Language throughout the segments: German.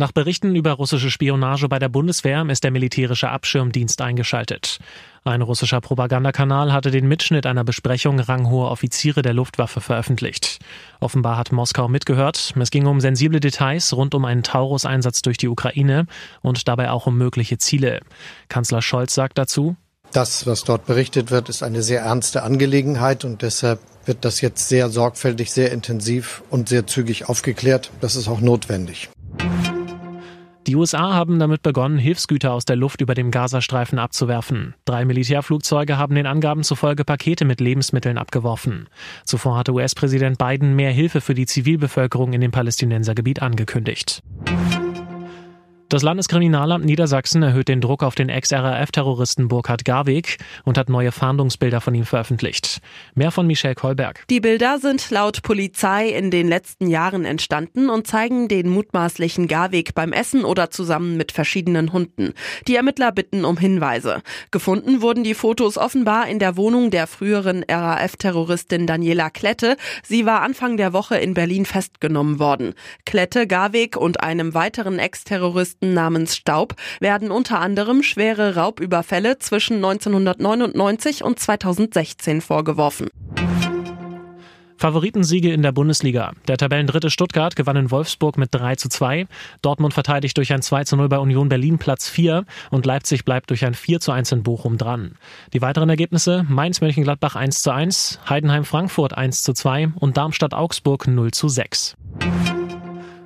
Nach Berichten über russische Spionage bei der Bundeswehr ist der militärische Abschirmdienst eingeschaltet. Ein russischer Propagandakanal hatte den Mitschnitt einer Besprechung ranghoher Offiziere der Luftwaffe veröffentlicht. Offenbar hat Moskau mitgehört. Es ging um sensible Details rund um einen Taurus-Einsatz durch die Ukraine und dabei auch um mögliche Ziele. Kanzler Scholz sagt dazu, das, was dort berichtet wird, ist eine sehr ernste Angelegenheit und deshalb wird das jetzt sehr sorgfältig, sehr intensiv und sehr zügig aufgeklärt. Das ist auch notwendig. Die USA haben damit begonnen, Hilfsgüter aus der Luft über dem Gazastreifen abzuwerfen. Drei Militärflugzeuge haben den Angaben zufolge Pakete mit Lebensmitteln abgeworfen. Zuvor hatte US-Präsident Biden mehr Hilfe für die Zivilbevölkerung in dem Palästinensergebiet angekündigt. Das Landeskriminalamt Niedersachsen erhöht den Druck auf den Ex-RAF-Terroristen Burkhard Garweg und hat neue Fahndungsbilder von ihm veröffentlicht. Mehr von Michelle Kolberg. Die Bilder sind laut Polizei in den letzten Jahren entstanden und zeigen den mutmaßlichen Garweg beim Essen oder zusammen mit verschiedenen Hunden. Die Ermittler bitten um Hinweise. Gefunden wurden die Fotos offenbar in der Wohnung der früheren RAF-Terroristin Daniela Klette. Sie war Anfang der Woche in Berlin festgenommen worden. Klette, Garweg und einem weiteren Ex-Terroristen Terroristen namens Staub werden unter anderem schwere Raubüberfälle zwischen 1999 und 2016 vorgeworfen. Favoritensiege in der Bundesliga. Der Tabellendritte Stuttgart gewann in Wolfsburg mit 3 zu 2. Dortmund verteidigt durch ein 2 zu 0 bei Union Berlin Platz 4 und Leipzig bleibt durch ein 4 zu 1 in Bochum dran. Die weiteren Ergebnisse Mainz Mönchengladbach 1 zu 1, Heidenheim Frankfurt 1 zu 2 und Darmstadt Augsburg 0 zu 6.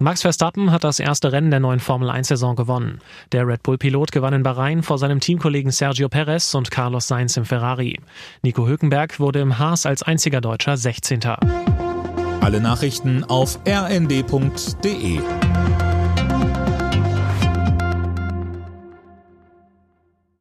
Max Verstappen hat das erste Rennen der neuen Formel 1-Saison gewonnen. Der Red Bull-Pilot gewann in Bahrain vor seinem Teamkollegen Sergio Perez und Carlos Sainz im Ferrari. Nico Hülkenberg wurde im Haas als einziger Deutscher 16. Alle Nachrichten auf rnd.de